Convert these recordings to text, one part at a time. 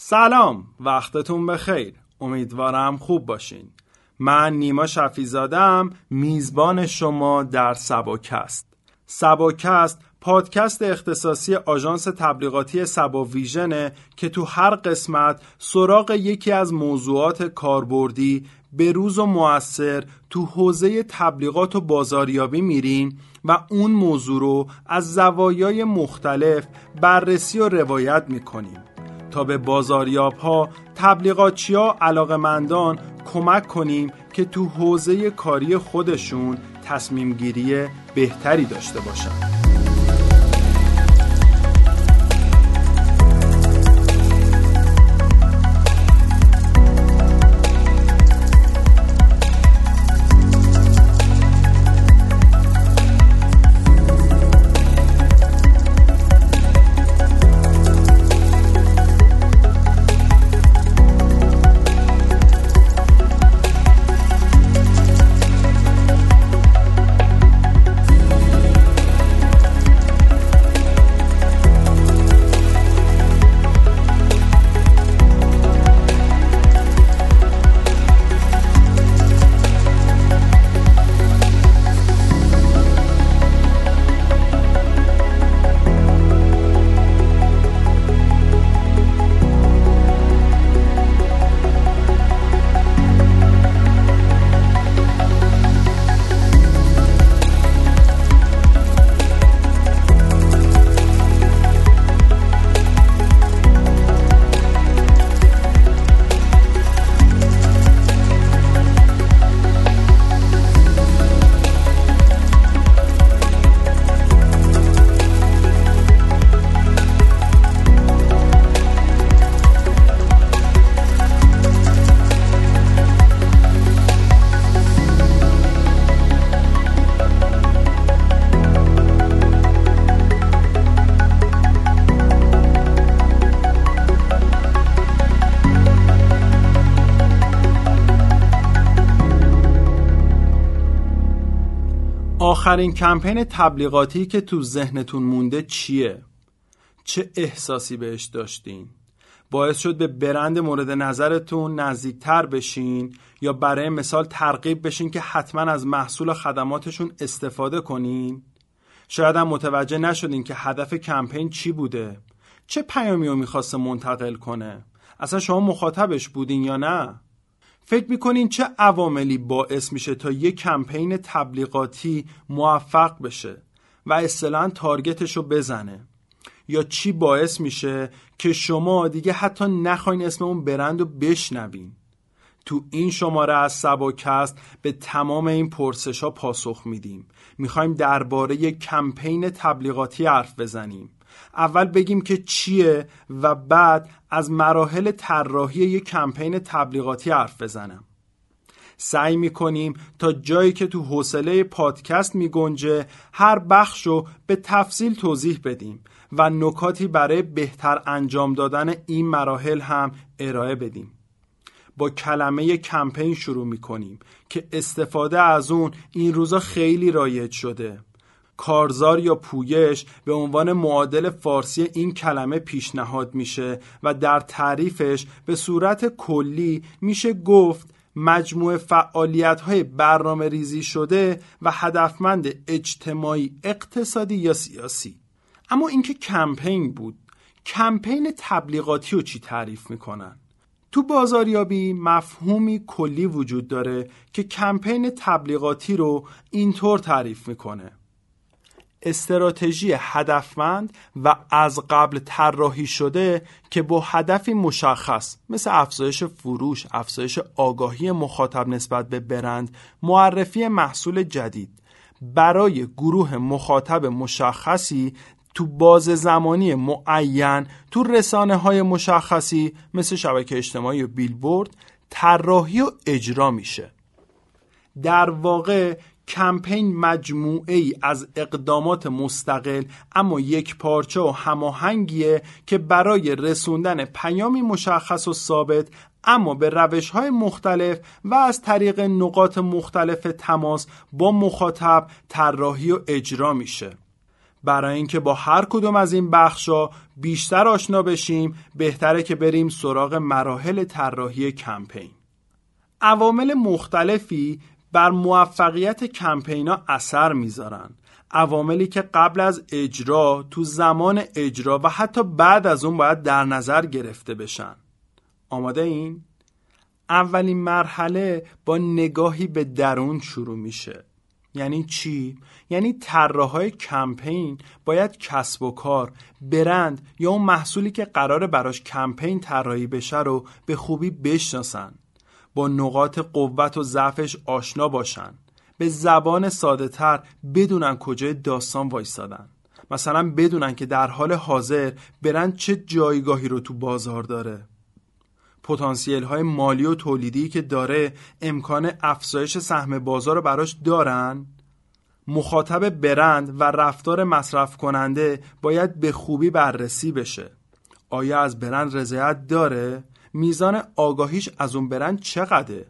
سلام وقتتون بخیر. امیدوارم خوب باشین. من نیما شفیزادم میزبان شما در سباکست. سباکست پادکست اختصاصی آژانس تبلیغاتی سبا ویژنه که تو هر قسمت سراغ یکی از موضوعات کاربردی به روز و موثر تو حوزه تبلیغات و بازاریابی میریم و اون موضوع رو از زوایای مختلف بررسی و روایت می‌کنیم. تا به بازاریاب ها تبلیغاتچی ها علاقمندان کمک کنیم که تو حوزه کاری خودشون تصمیم گیری بهتری داشته باشند. آخرین کمپین تبلیغاتی که تو ذهنتون مونده چیه؟ چه احساسی بهش داشتین؟ باعث شد به برند مورد نظرتون نزدیکتر بشین یا برای مثال ترغیب بشین که حتما از محصول و خدماتشون استفاده کنین؟ شاید هم متوجه نشدین که هدف کمپین چی بوده؟ چه پیامی رو می‌خواسته منتقل کنه؟ اصلا شما مخاطبش بودین یا نه؟ فکر می‌کنین چه عواملی باعث میشه تا یک کمپین تبلیغاتی موفق بشه و اصطلاحا تارگتش رو بزنه؟ یا چی باعث میشه که شما دیگه حتی نخواین اسم اون برند رو بشنوین؟ تو این شماره از سباکست به تمام این پرسش ها پاسخ میدیم. می‌خوایم درباره یک کمپین تبلیغاتی حرف بزنیم. اول بگیم که چیه و بعد از مراحل طراحی یک کمپین تبلیغاتی حرف بزنم. سعی می‌کنیم تا جایی که تو حوصله پادکست میگنجه هر بخش رو به تفصیل توضیح بدیم و نکاتی برای بهتر انجام دادن این مراحل هم ارائه بدیم. با کلمه کمپین شروع می‌کنیم که استفاده از اون این روزا خیلی رایج شده. کارزار یا پویش به عنوان معادل فارسی این کلمه پیشنهاد میشه و در تعریفش به صورت کلی میشه گفت مجموع فعالیت های برنامه ریزی شده و هدفمند اجتماعی اقتصادی یا سیاسی. اما اینکه کمپین بود. کمپین تبلیغاتی رو چی تعریف می‌کنن؟ تو بازاریابی مفهومی کلی وجود داره که کمپین تبلیغاتی رو اینطور تعریف می‌کنه. استراتژی هدفمند و از قبل طراحی شده که با هدفی مشخص مثل افزایش فروش، افزایش آگاهی مخاطب نسبت به برند، معرفی محصول جدید. برای گروه مخاطب مشخصی تو باز زمانی معین تو رسانه های مشخصی مثل شبکه اجتماعی و بیلبورد طراحی و اجرا میشه. در واقع کمپین مجموعه ای از اقدامات مستقل اما یک پارچه و هماهنگیه که برای رسوندن پیامی مشخص و ثابت اما به روش های مختلف و از طریق نقاط مختلف تماس با مخاطب طراحی و اجرا میشه. برای اینکه با هر کدوم از این بخشا بیشتر آشنا بشیم بهتره که بریم سراغ مراحل طراحی کمپین. عوامل مختلفی بر موفقیت کمپینا اثر می‌ذارن عواملی که قبل از اجرا تو زمان اجرا و حتی بعد از اون باید در نظر گرفته بشن آماده این؟ اولین مرحله با نگاهی به درون شروع میشه یعنی چی؟ یعنی طراحهای کمپین باید کسب و کار، برند یا اون محصولی که قراره براش کمپین طراحی بشه رو به خوبی بشناسن با نقاط قوت و ضعفش آشنا باشن. به زبان ساده تر بدونن کجای داستان وایستادن مثلا بدونن که در حال حاضر برند چه جایگاهی رو تو بازار داره. پتانسیل های مالی و تولیدی که داره امکان افزایش سهم بازار رو براش دارن. مخاطب برند و رفتار مصرف کننده باید به خوبی بررسی بشه. آیا از برند رضایت داره؟ میزان آگاهیش از اون برند چقدره؟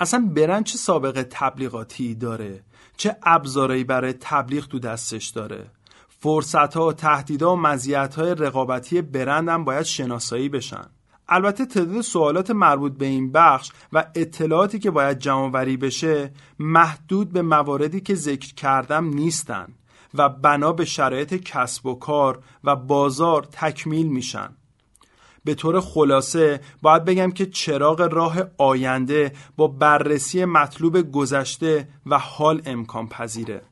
اصلا برند چه سابقه تبلیغاتی داره؟ چه ابزارهایی برای تبلیغ تو دستش داره؟ فرصت ها و تهدیدها و مزیت های رقابتی برند هم باید شناسایی بشن. البته تعداد سوالات مربوط به این بخش و اطلاعاتی که باید جمع بشه محدود به مواردی که ذکر کردم نیستن و بنا به شرایط کسب و کار و بازار تکمیل میشن. به طور خلاصه باید بگم که چراغ راه آینده با بررسی مطلوب گذشته و حال امکان پذیره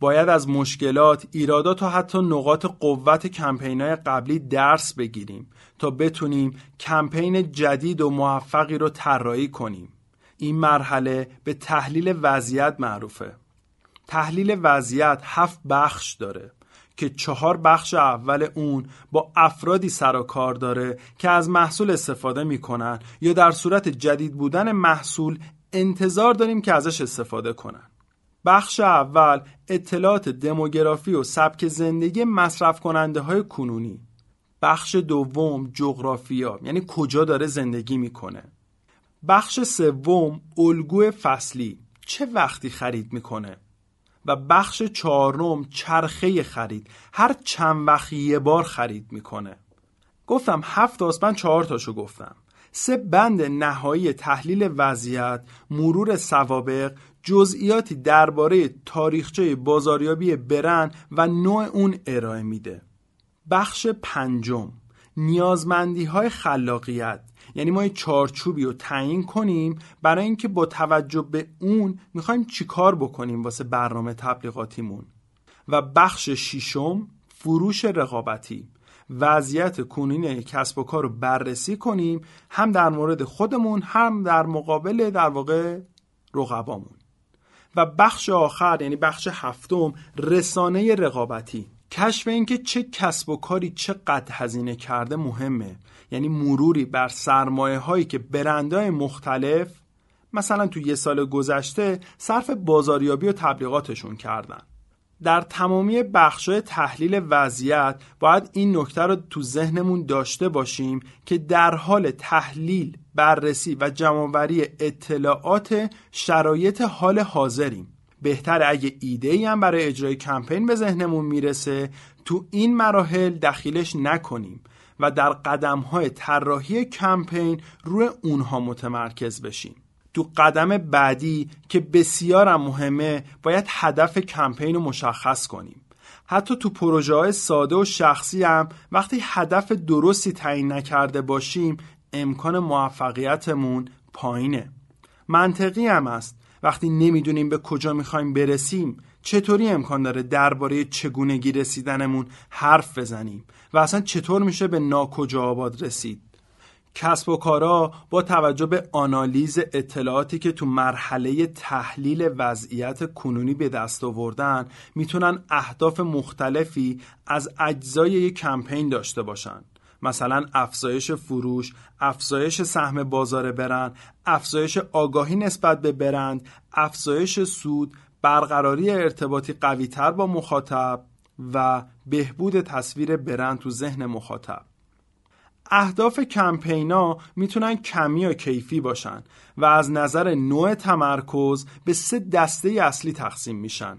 باید از مشکلات، ایرادات و حتی نقاط قوت کمپینای قبلی درس بگیریم تا بتونیم کمپین جدید و موفقی رو طراحی کنیم. این مرحله به تحلیل وضعیت معروفه. تحلیل وضعیت هفت بخش داره که چهار بخش اول اون با افرادی سر و کار داره که از محصول استفاده می‌کنن یا در صورت جدید بودن محصول انتظار داریم که ازش استفاده کنن. بخش اول اطلاعات دموگرافی و سبک زندگی مصرف کننده های کنونی. بخش دوم جغرافیا یعنی کجا داره زندگی می‌کنه. بخش سوم الگوی فصلی چه وقتی خرید می‌کنه. و بخش چهارم چرخه خرید. هر چند وقت یه بار خرید می‌کنه. گفتم هفت آسپن چهار تاشو گفتم. سه بند نهایی تحلیل وضعیت مرور سوابق جزئیاتی درباره تاریخچه بازاریابی برند و نوع اون ارائه میده. بخش پنجم نیازمندی های خلاقیت. یعنی ما یه چارچوبی رو تعیین کنیم برای اینکه با توجه به اون می‌خوایم چیکار بکنیم واسه برنامه تبلیغاتیمون. و بخش ششم فروش رقابتی. وضعیت کنونی کسب و کار رو بررسی کنیم هم در مورد خودمون هم در مقابل در واقع رقبامون. و بخش آخر یعنی بخش هفتم رسانه رقابتی. کشف اینکه چه کسب و کاری چقدر هزینه کرده مهمه. یعنی مروری بر سرمایه هایی که برندهای مختلف مثلا تو یه سال گذشته صرف بازاریابی و تبلیغاتشون کردن. در تمامی بخشای تحلیل وضعیت باید این نکته رو تو ذهنمون داشته باشیم که در حال تحلیل، بررسی و جمعآوری اطلاعات شرایط حال حاضریم. بهتر اگه ایده ای هم برای اجرای کمپین به ذهنمون می‌رسه. تو این مراحل دخیلش نکنیم. و در قدم های طراحی کمپین روی اونها متمرکز بشیم. تو قدم بعدی که بسیارم مهمه باید هدف کمپین رو مشخص کنیم. حتی تو پروژه های ساده و شخصی هم وقتی هدف درستی تعیین نکرده باشیم امکان موفقیتمون پایینه. منطقی هم است وقتی نمی‌دونیم به کجا می‌خوایم برسیم چطوری امکان داره درباره چگونگی رسیدنمون حرف بزنیم و اصلا چطور میشه به ناکجا آباد رسید؟ کسب و کارا با توجه به آنالیز اطلاعاتی که تو مرحله تحلیل وضعیت کنونی به دست آوردن می‌تونن اهداف مختلفی از اجزای یک کمپین داشته باشن. مثلا افزایش فروش، افزایش سهم بازار برند، افزایش آگاهی نسبت به برند، افزایش سود، برقراری ارتباطی قویتر با مخاطب و بهبود تصویر برند تو ذهن مخاطب. اهداف کمپینا می‌تونن کمی و کیفی باشن و از نظر نوع تمرکز به سه دسته اصلی تقسیم میشن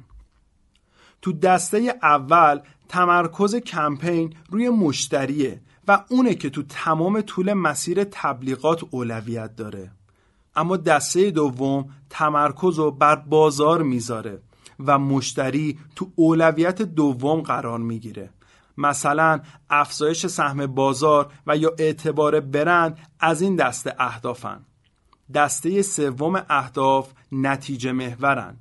تو دسته اول تمرکز کمپین روی مشتریه و اونه که تو تمام طول مسیر تبلیغات اولویت داره اما دسته دوم تمرکز رو بر بازار می‌ذاره و مشتری تو اولویت دوم قرار می‌گیره. مثلا افزایش سهم بازار و یا اعتبار برند از این دسته اهدافن. دسته سوم اهداف نتیجه محورن.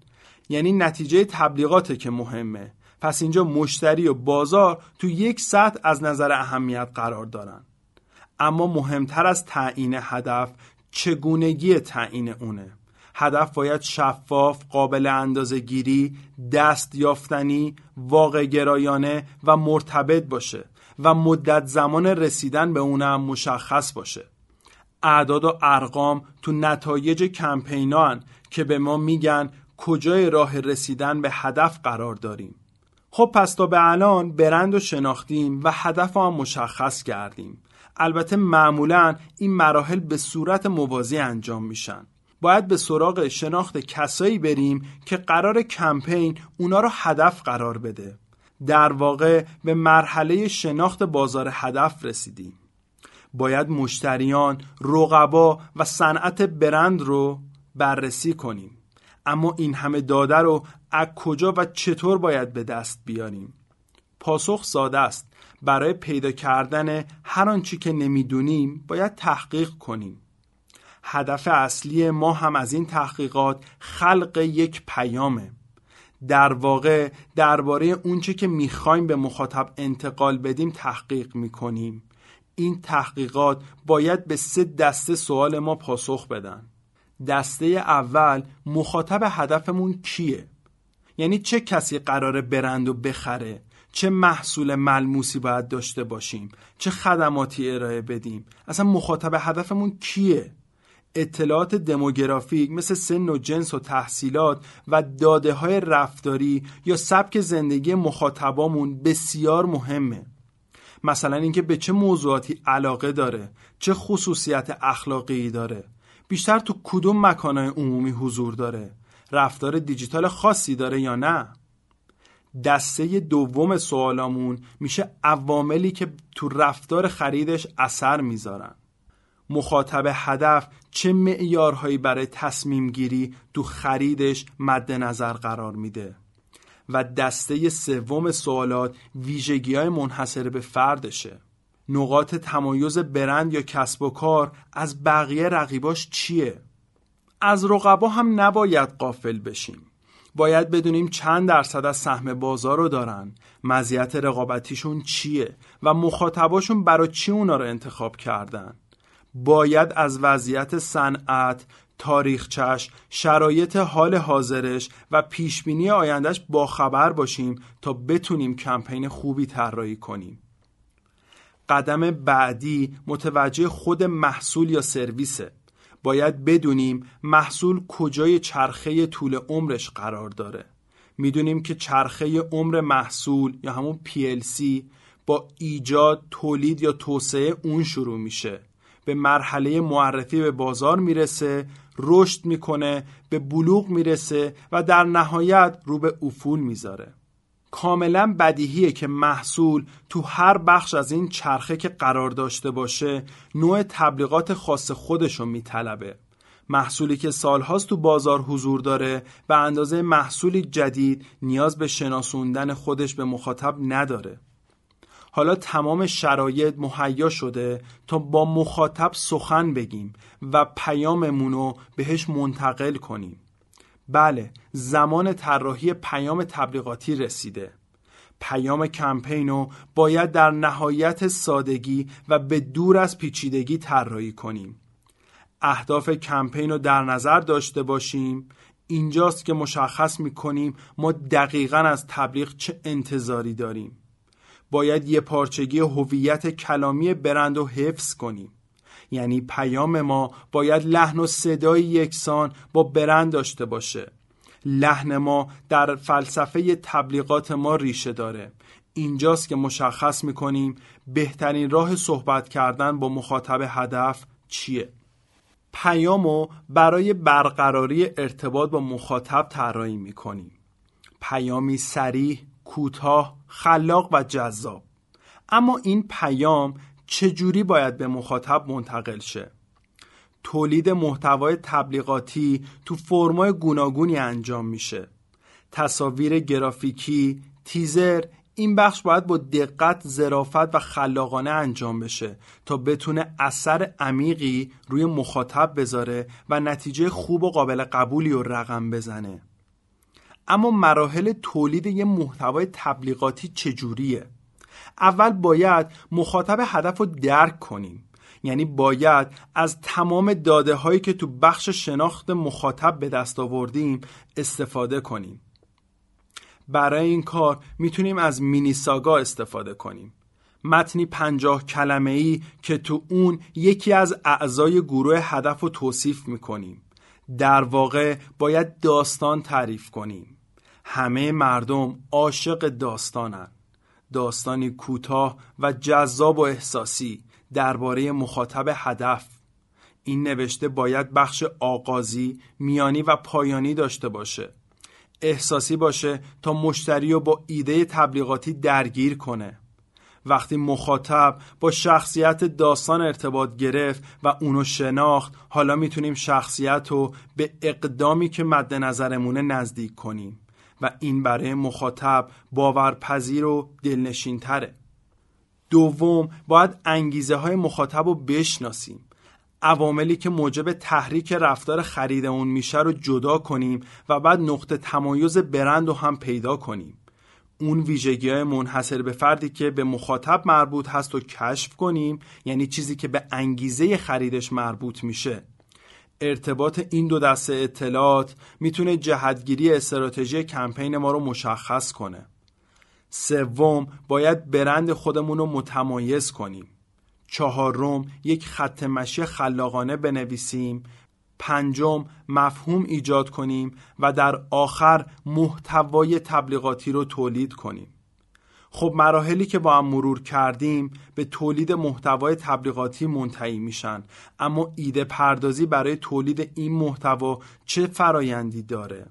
یعنی نتیجه تبلیغاته که مهمه. پس اینجا مشتری و بازار تو یک سطح از نظر اهمیت قرار دارن. اما مهمتر از تعیین هدف چگونگی تعیین اونه هدف باید شفاف، قابل اندازه گیری، دست یافتنی، واقع گرایانه و مرتبط باشه و مدت زمان رسیدن به اونم مشخص باشه. اعداد و ارقام تو نتایج کمپینان که به ما میگن کجای راه رسیدن به هدف قرار داریم. خب پس تا به الان برند و شناختیم و هدف هم مشخص کردیم. البته معمولا این مراحل به صورت موازی انجام میشن. باید به سراغ شناخت کسایی بریم که قرار کمپین اونا رو هدف قرار بده. در واقع به مرحله شناخت بازار هدف رسیدیم. باید مشتریان، رقبا و صنعت برند رو بررسی کنیم. اما این همه داده رو از کجا و چطور باید به دست بیاریم؟ پاسخ ساده است. برای پیدا کردن هر آنچه که نمی‌دونیم باید تحقیق کنیم. هدف اصلی ما هم از این تحقیقات خلق یک پیامه. در واقع درباره اونچه که می‌خوایم به مخاطب انتقال بدیم تحقیق می‌کنیم. این تحقیقات باید به سه دسته سوال ما پاسخ بدن. دسته اول مخاطب هدفمون کیه؟ یعنی چه کسی قراره برند و بخره؟ چه محصول ملموسی باید داشته باشیم چه خدماتی ارائه بدیم. اصلا مخاطب هدفمون کیه؟ اطلاعات دموگرافیک مثل سن و جنس و تحصیلات و داده های رفتاری یا سبک زندگی مخاطبامون بسیار مهمه. مثلا اینکه به چه موضوعاتی علاقه داره چه خصوصیت اخلاقی داره. بیشتر تو کدوم مکانهای عمومی حضور داره؟ رفتار دیجیتال خاصی داره یا نه؟ دسته دوم سوالامون میشه عواملی که تو رفتار خریدش اثر می‌ذارن. مخاطب هدف چه معیارهایی برای تصمیم گیری تو خریدش مد نظر قرار میده؟ و دسته سوم سوالات ویژگی های منحصر به فردشه. نقاط تمایز برند یا کسب و کار از بقیه رقیباش چیه؟ از رقبا هم نباید قافل بشیم. باید بدونیم چند درصد از سهم بازار رو دارن مزیت رقابتیشون چیه و مخاطباشون برای چی اونا رو انتخاب کردن باید از وضعیت صنعت، تاریخچش، شرایط حال حاضرش و پیشبینی آیندهش باخبر باشیم تا بتونیم کمپین خوبی طراحی کنیم. قدم بعدی متوجه خود محصول یا سرویسه. باید بدونیم محصول کجای چرخه طول عمرش قرار داره. می‌دونیم که چرخه عمر محصول یا همون PLC با ایجاد، تولید یا توسعه اون شروع میشه به مرحله معرفی به بازار می‌رسه رشد می‌کنه به بلوغ می‌رسه و در نهایت رو به افول می‌ذاره کاملا بدیهیه که محصول تو هر بخش از این چرخه که قرار داشته باشه نوع تبلیغات خاص خودشو میطلبه. محصولی که سالهاست تو بازار حضور داره و اندازه محصولی جدید نیاز به شناسوندن خودش به مخاطب نداره. حالا تمام شرایط مهیا شده تا با مخاطب سخن بگیم و پیاممون رو بهش منتقل کنیم. بله زمان طراحی پیام تبلیغاتی رسیده. پیام کمپین رو باید در نهایت سادگی و به دور از پیچیدگی طراحی کنیم. اهداف کمپین رو در نظر داشته باشیم. اینجاست که مشخص می‌کنیم ما دقیقا از تبلیغ چه انتظاری داریم. باید یه پارچگی هویت کلامی برند و حفظ کنیم. یعنی پیام ما باید لحن و صدای یکسان با برند داشته باشه. لحن ما در فلسفه تبلیغات ما ریشه داره. اینجاست که مشخص می‌کنیم بهترین راه صحبت کردن با مخاطب هدف چیه. پیامو برای برقراری ارتباط با مخاطب طراحی می‌کنیم. پیامی سریح کوتاه خلاق و جذاب. اما این پیام چجوری باید به مخاطب منتقل شه؟ تولید محتوای تبلیغاتی تو فرمای گوناگونی انجام میشه. تصاویر گرافیکی تیزر این بخش باید با دقت زرافت و خلاقانه انجام بشه تا بتونه اثر عمیقی روی مخاطب بذاره و نتیجه خوب و قابل قبولی رو رقم بزنه. اما مراحل تولید یه محتوای تبلیغاتی چجوریه؟ اول باید مخاطب هدف رو درک کنیم. یعنی باید از تمام داده هایی که تو بخش شناخت مخاطب به دست آوردیم استفاده کنیم. برای این کار می‌تونیم از مینی ساگا استفاده کنیم. متنی پنجاه کلمه ای که تو اون یکی از اعضای گروه هدف رو توصیف می‌کنیم. در واقع باید داستان تعریف کنیم. همه مردم عاشق داستانن. داستانی کوتاه و جذاب و احساسی درباره مخاطب هدف. این نوشته باید بخش آغازی، میانی و پایانی داشته باشه. احساسی باشه تا مشتری رو با ایده تبلیغاتی درگیر کنه. وقتی مخاطب با شخصیت داستان ارتباط گرفت و اونو شناخت حالا می‌تونیم شخصیت رو به اقدامی که مد نظرمونه نزدیک کنیم. و این برای مخاطب باورپذیر و دلنشین تره دوم باید انگیزه های مخاطب رو بشناسیم. عواملی که موجب تحریک رفتار خرید اون میشه رو جدا کنیم و بعد نقطه تمایز برند رو هم پیدا کنیم. اون ویژگی های منحصر به فردی که به مخاطب مربوط هست و کشف کنیم یعنی چیزی که به انگیزه خریدش مربوط میشه. ارتباط این دو دسته اطلاعات می‌تونه جهتگیری استراتژی کمپین ما رو مشخص کنه. سوم باید برند خودمون رو متمایز کنیم. چهارم یک خط مشی خلاقانه بنویسیم. پنجم مفهوم ایجاد کنیم و در آخر محتوای تبلیغاتی رو تولید کنیم. خب مراحلی که با هم مرور کردیم به تولید محتوای تبلیغاتی منتهی میشن. اما ایده پردازی برای تولید این محتوا چه فرایندی داره؟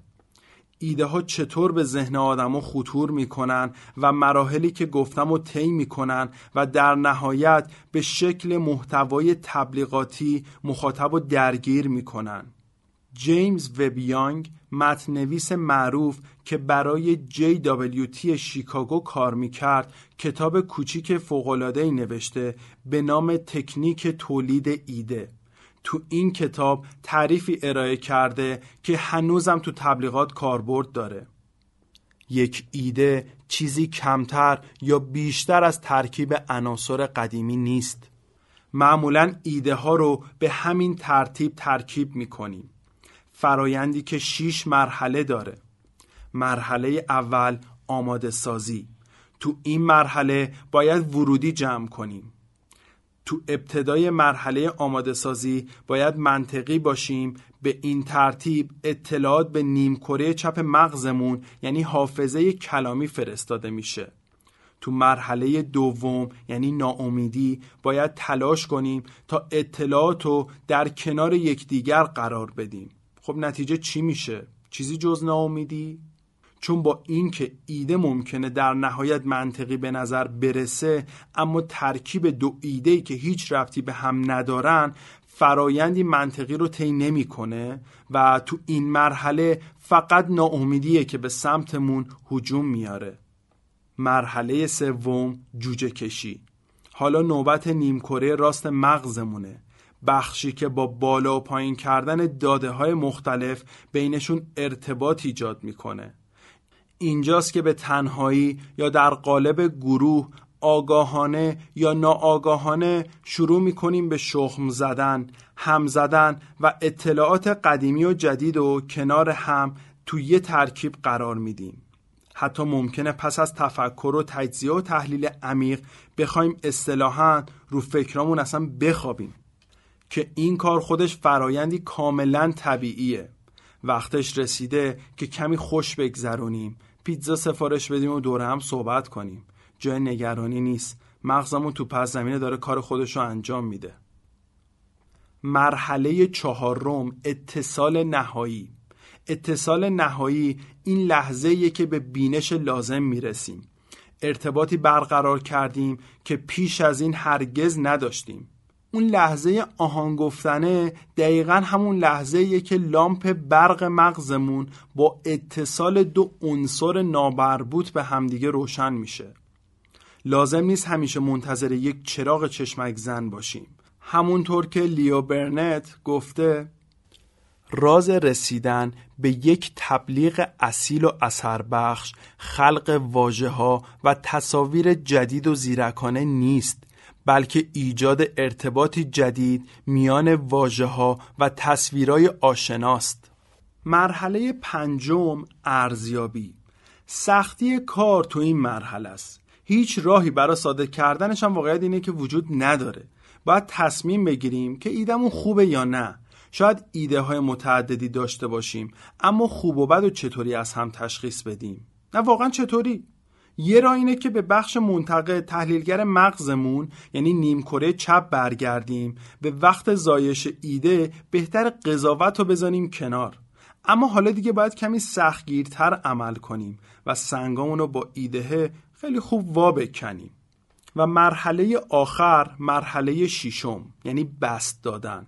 ایده ها چطور به ذهن آدما خطور می‌کنن و مراحلی که گفتم و طی می‌کنن و در نهایت به شکل محتوای تبلیغاتی مخاطب و درگیر می‌کنن؟ جیمز وبیانگ متنویس معروف که برای JWT شیکاگو کار می‌کرد کتاب کوچیک فوق‌العاده‌ای نوشته به نام تکنیک تولید ایده. تو این کتاب تعریفی ارائه کرده که هنوزم تو تبلیغات کاربرد داره. یک ایده چیزی کمتر یا بیشتر از ترکیب عناصر قدیمی نیست. معمولا ایده ها رو به همین ترتیب ترکیب می کنیم فرایندی که شیش مرحله داره. مرحله اول آماده سازی. تو این مرحله باید ورودی جمع کنیم. تو ابتدای مرحله آماده سازی باید منطقی باشیم به این ترتیب اطلاعات به نیمکره چپ مغزمون یعنی حافظه کلامی فرستاده میشه. تو مرحله دوم یعنی ناامیدی باید تلاش کنیم تا اطلاعات رو در کنار یکدیگر قرار بدیم. خب نتیجه چی میشه؟ چیزی جز ناامیدی؟ چون با اینکه ایده ممکنه در نهایت منطقی به نظر برسه اما ترکیب دو ایده که هیچ ربطی به هم ندارن فرایندی منطقی رو طی نمی‌کنه و تو این مرحله فقط ناامیدیه که به سمتمون هجوم میاره. مرحله سوم جوجه کشی حالا نوبت نیمکره راست مغزمونه. بخشی که با بالا و پایین کردن داده های مختلف بینشون ارتباط ایجاد می‌کنه اینجاست که به تنهایی یا در قالب گروه آگاهانه یا ناآگاهانه شروع می کنیم به شخم زدن، هم زدن و اطلاعات قدیمی و جدید و کنار هم توی یه ترکیب قرار میدیم. حتی ممکنه پس از تفکر و تجزیه و تحلیل عمیق بخوایم اصطلاحا رو فکرامون اصلا بخوابیم که این کار خودش فرایندی کاملا طبیعیه. وقتش رسیده که کمی خوش بگذرونیم پیتزا سفارش بدیم و دوره هم صحبت کنیم. جای نگرانی نیست. مغزمون تو پس زمینه داره کار خودش رو انجام میده. مرحله چهارم اتصال نهایی. اتصال نهایی این لحظه که به بینش لازم می‌رسیم. ارتباطی برقرار کردیم که پیش از این هرگز نداشتیم. اون لحظه آهان گفتنه دقیقا همون لحظه که لامپ برق مغزمون با اتصال دو عنصر نابربوط به همدیگه روشن میشه. لازم نیست همیشه منتظر یک چراغ چشمک زن باشیم. همونطور که لیو برنت گفته راز رسیدن به یک تبلیغ اصیل و اثر بخش خلق واجه ها و تصاویر جدید و زیرکانه نیست. بلکه ایجاد ارتباطی جدید میان واجه ها و تصویرای آشناست. مرحله پنجم ارزیابی. سختی کار تو این مرحله است. هیچ راهی برای ساده کردنش هم واقعیت اینه که وجود نداره. باید تصمیم بگیریم که ایدمون خوبه یا نه. شاید ایده های متعددی داشته باشیم اما خوب و بد و چطوری از هم تشخیص بدیم؟ نه واقعا چطوری؟ یه راه اینه که به بخش منطقه تحلیلگر مغزمون یعنی نیمکره چپ برگردیم به وقت زایش ایده بهتر قضاوت رو بزنیم کنار. اما حالا دیگه باید کمی سختگیرتر عمل کنیم و سنگامون رو با ایده خیلی خوب وا بکنیم. و مرحله آخر مرحله شیشم یعنی بست دادن.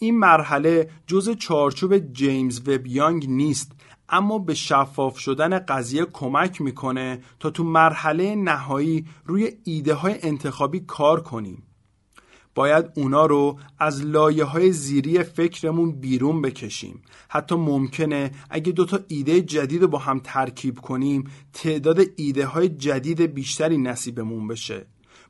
این مرحله جز چارچوب جیمز وب یانگ نیست. اما به شفاف شدن قضیه کمک می‌کنه تا تو مرحله نهایی روی ایده های انتخابی کار کنیم. باید اونا رو از لایه های زیری فکرمون بیرون بکشیم. حتی ممکنه اگه دوتا ایده جدید رو با هم ترکیب کنیم تعداد ایده های جدید بیشتری نصیبمون بشه.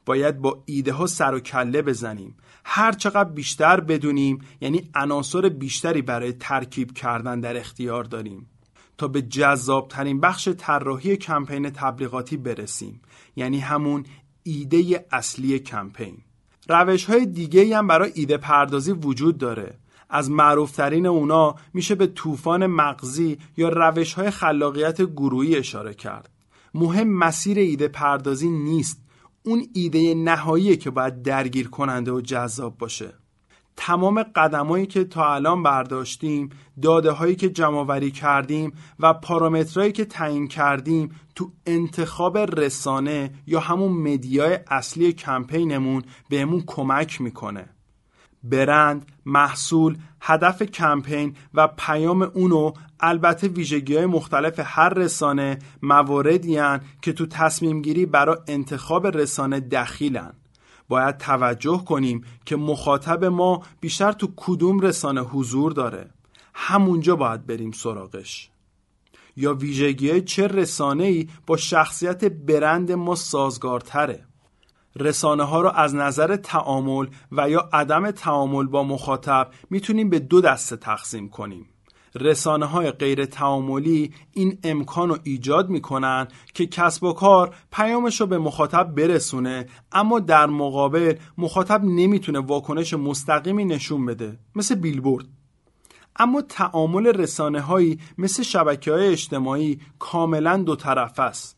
باید با ایده ها سر و کله بزنیم. هر چقدر بیشتر بدونیم یعنی عناصر بیشتری برای ترکیب کردن در اختیار داریم. تا به جذابترین بخش طراحی کمپین تبلیغاتی برسیم. یعنی همون ایده اصلی کمپین. روش های دیگه هم برای ایده پردازی وجود داره. از معروفترین اونا میشه به طوفان مغزی یا روش های خلاقیت گروهی اشاره کرد. مهم مسیر ایده پردازی نیست. اون ایده نهایی که باید درگیر کننده و جذاب باشه. تمام قدمایی که تا الان برداشتیم داده هایی که جمع کردیم و پارامترهایی که تعیین کردیم تو انتخاب رسانه یا همون مدیای اصلی کمپینمون بهمون کمک می‌کنه. برند، محصول، هدف کمپین و پیام اونو البته ویژگی های مختلف هر رسانه مواردی که تو تصمیم گیری برای انتخاب رسانه دخیلن. باید توجه کنیم که مخاطب ما بیشتر تو کدوم رسانه حضور داره. همونجا باید بریم سراغش. یا ویژگی چه رسانه ای با شخصیت برند ما سازگارتره. رسانه ها رو از نظر تعامل و یا عدم تعامل با مخاطب می‌تونیم به دو دسته تقسیم کنیم. رسانه های غیر تعاملی این امکان رو ایجاد می‌کنن که کسب و کار پیامش رو به مخاطب برسونه اما در مقابل مخاطب نمی‌تونه واکنش مستقیمی نشون بده مثل بیلبورد. اما تعامل رسانه هایی مثل شبکه های اجتماعی کاملا دو طرف است.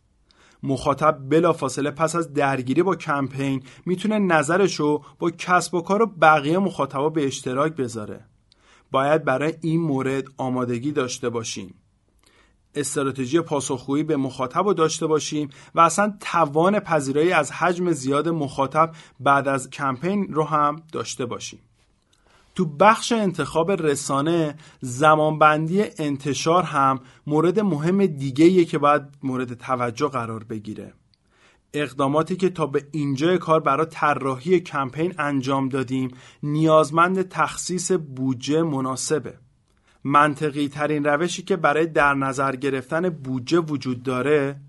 مخاطب بلافاصله پس از درگیری با کمپین می‌تونه نظرشو با کسب و کار و بقیه مخاطبا به اشتراک بذاره. باید برای این مورد آمادگی داشته باشیم. استراتژی پاسخگویی به مخاطب رو داشته باشیم و اصلا توان پذیرایی از حجم زیاد مخاطب بعد از کمپین رو هم داشته باشیم. تو بخش انتخاب رسانه زمانبندی انتشار هم مورد مهم دیگه که باید مورد توجه قرار بگیره. اقداماتی که تا به اینجای کار برای طراحی کمپین انجام دادیم نیازمند تخصیص بودجه مناسبه منطقی ترین روشی که برای در نظر گرفتن بودجه وجود داره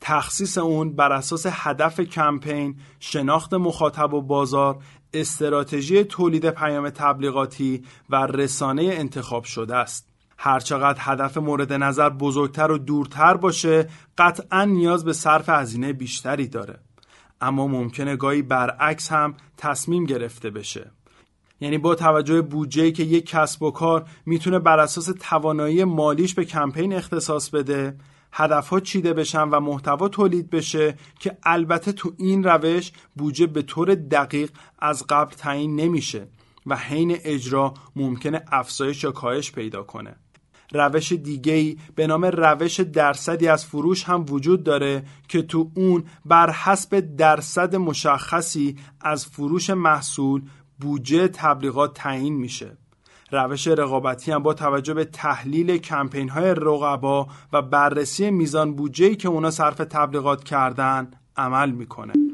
تخصیص اون بر اساس هدف کمپین، شناخت مخاطب و بازار، استراتژی تولید پیام تبلیغاتی و رسانه انتخاب شده است. هرچقدر هدف مورد نظر بزرگتر و دورتر باشه قطعا نیاز به صرف هزینه بیشتری داره. اما ممکنه گاهی برعکس هم تصمیم گرفته بشه. یعنی با توجه بودجه‌ای که یک کسب و کار می‌تونه بر اساس توانایی مالیش به کمپین اختصاص بده هدفها چیده بشن و محتوا تولید بشه که البته تو این روش بودجه به طور دقیق از قبل تعیین نمیشه و حین اجرا ممکنه افزایش یا کاهش پیدا کنه. روش دیگهی به نام روش درصدی از فروش هم وجود داره که تو اون بر حسب درصد مشخصی از فروش محصول بودجه تبلیغات تعیین میشه. روش رقابتی هم با توجه به تحلیل کمپین های رقبا و بررسی میزان بودجه که اونا صرف تبلیغات کردن عمل می‌کنه.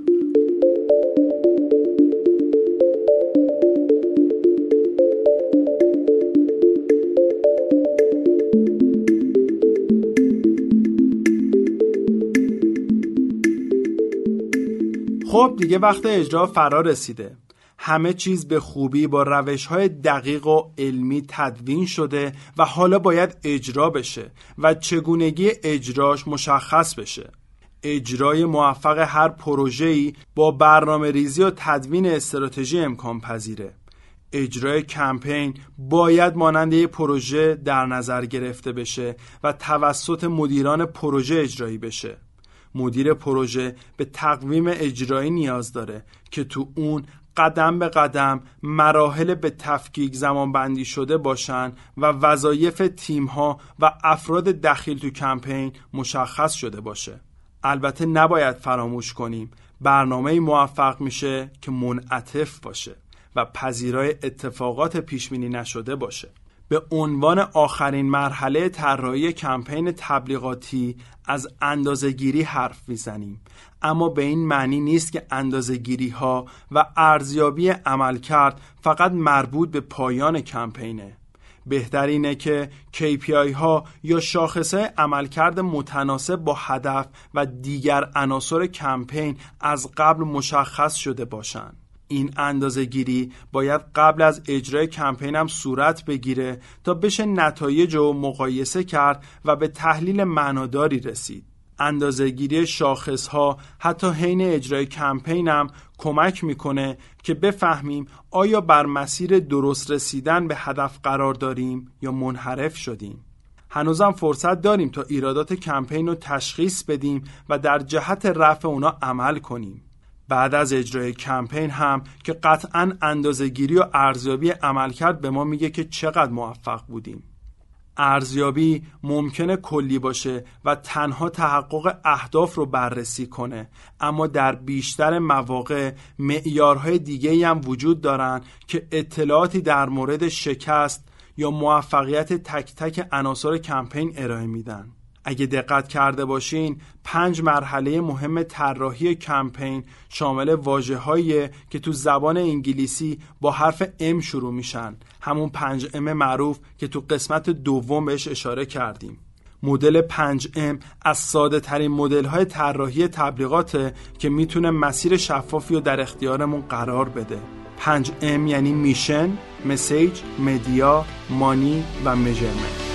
خب دیگه وقت اجرا فرا رسیده. همه چیز به خوبی با روش های دقیق و علمی تدوین شده و حالا باید اجرا بشه و چگونگی اجراش مشخص بشه. اجرای موفق هر پروژه‌ای با برنامه ریزی و تدوین استراتژی امکان پذیره. اجرای کمپین باید مانند یک پروژه در نظر گرفته بشه و توسط مدیران پروژه اجرایی بشه. مدیر پروژه به تقویم اجرایی نیاز داره که تو اون قدم به قدم مراحل به تفکیک زمان بندی شده باشن و وظایف تیم ها و افراد دخیل تو کمپین مشخص شده باشه. البته نباید فراموش کنیم برنامه موفق میشه که منعطف باشه و پذیرای اتفاقات پیشبینی نشده باشه. به عنوان آخرین مرحله طراحی کمپین تبلیغاتی از اندازهگیری حرف می‌زنیم اما به این معنی نیست که اندازهگیری ها و ارزیابی عمل کرد فقط مربوط به پایان کمپینه بهتر اینه که KPI ها یا شاخصه عملکرد متناسب با هدف و دیگر عناصر کمپین از قبل مشخص شده باشند. این اندازه گیری باید قبل از اجرای کمپین هم صورت بگیره تا بشه نتایج رو مقایسه کرد و به تحلیل معناداری رسید. اندازهگیری شاخص ها حتی حین اجرای کمپین هم کمک می‌کنه که بفهمیم آیا بر مسیر درست رسیدن به هدف قرار داریم یا منحرف شدیم. هنوزم فرصت داریم تا ایرادات کمپین رو تشخیص بدیم و در جهت رفع اونا عمل کنیم. بعد از اجرای کمپین هم که قطعا اندازهگیری و ارزیابی عملکرد به ما میگه که چقدر موفق بودیم. ارزیابی ممکنه کلی باشه و تنها تحقق اهداف رو بررسی کنه اما در بیشتر مواقع معیارهای دیگه هم وجود دارن که اطلاعاتی در مورد شکست یا موفقیت تک تک عناصر کمپین ارائه میدن. اگه دقت کرده باشین پنج مرحله مهم طراحی کمپین شامل واجه که تو زبان انگلیسی با حرف M شروع میشن. همون پنج M معروف که تو قسمت دوم بهش اشاره کردیم. مدل 5M از ساده ترین مدل های طراحی تبلیغات که می‌تونه مسیر شفافی رو در اختیارمون قرار بده. 5M یعنی میشن، مسیج، مدیا، مانی و میجرمنت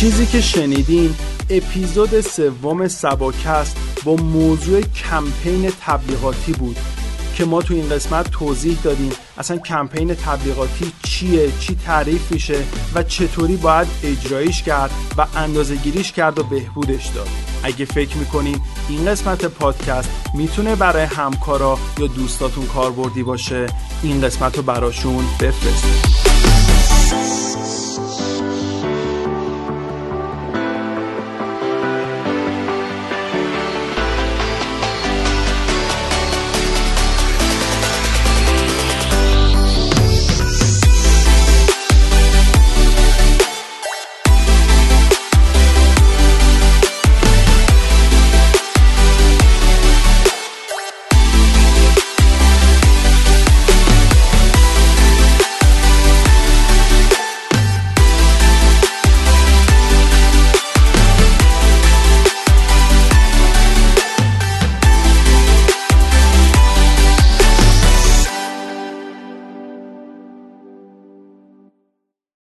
چیزی که شنیدین اپیزود سوم سباکست با موضوع کمپین تبلیغاتی بود که ما تو این قسمت توضیح دادیم اصلا کمپین تبلیغاتی چیه چی تعریف میشه و چطوری باید اجرایش کرد و اندازه گیریش کرد و بهبودش داد. اگه فکر می‌کنین این قسمت پادکست می‌تونه برای همکارا یا دوستاتون کاربردی باشه این قسمت رو براشون بفرستید.